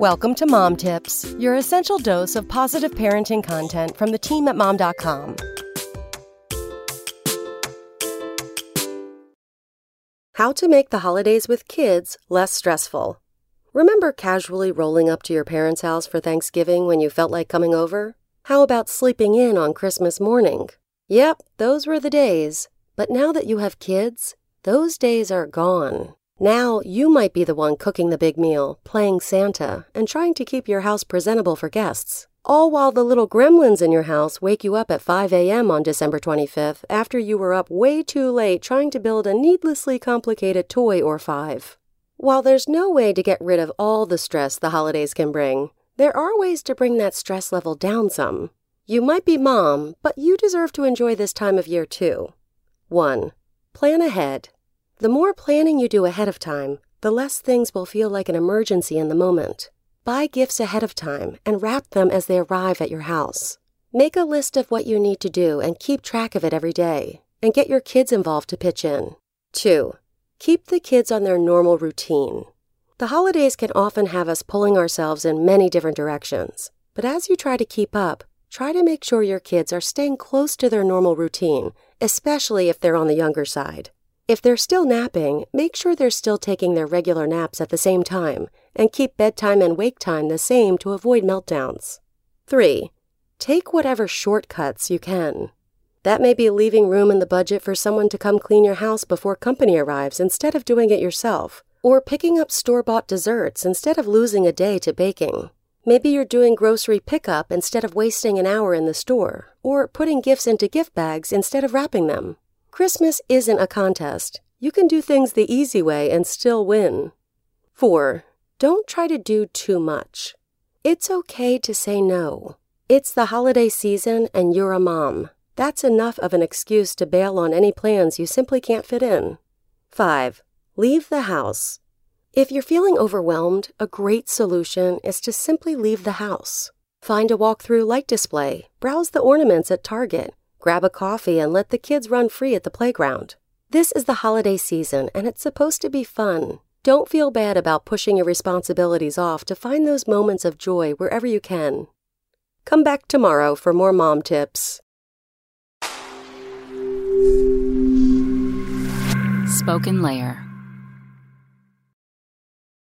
Welcome to Mom Tips, your essential dose of positive parenting content from the team at mom.com. How to make the holidays with kids less stressful. Remember casually rolling up to your parents' house for Thanksgiving when you felt like coming over? How about sleeping in on Christmas morning? Yep, those were the days. But now that you have kids, those days are gone. Now you might be the one cooking the big meal, playing Santa, and trying to keep your house presentable for guests. All while the little gremlins in your house wake you up at 5 a.m. on December 25th after you were up way too late trying to build a needlessly complicated toy or five. While there's no way to get rid of all the stress the holidays can bring, there are ways to bring that stress level down some. You might be mom, but you deserve to enjoy this time of year too. 1. Plan ahead. The more planning you do ahead of time, the less things will feel like an emergency in the moment. Buy gifts ahead of time and wrap them as they arrive at your house. Make a list of what you need to do and keep track of it every day, and get your kids involved to pitch in. 2. Keep the kids on their normal routine. The holidays can often have us pulling ourselves in many different directions, but as you try to keep up, try to make sure your kids are staying close to their normal routine, especially if they're on the younger side. If they're still napping, make sure they're still taking their regular naps at the same time and keep bedtime and wake time the same to avoid meltdowns. 3. Take whatever shortcuts you can. That may be leaving room in the budget for someone to come clean your house before company arrives instead of doing it yourself, or picking up store bought desserts instead of losing a day to baking. Maybe you're doing grocery pickup instead of wasting an hour in the store, or putting gifts into gift bags instead of wrapping them. Christmas isn't a contest. You can do things the easy way and still win. 4. Don't try to do too much. It's okay to say no. It's the holiday season and you're a mom. That's enough of an excuse to bail on any plans you simply can't fit in. 5. Leave the house. If you're feeling overwhelmed, a great solution is to simply leave the house. Find a walk-through light display, browse the ornaments at Target, grab a coffee, and let the kids run free at the playground. This is the holiday season, and it's supposed to be fun. Don't feel bad about pushing your responsibilities off to find those moments of joy wherever you can. Come back tomorrow for more mom tips. SpokenLayer.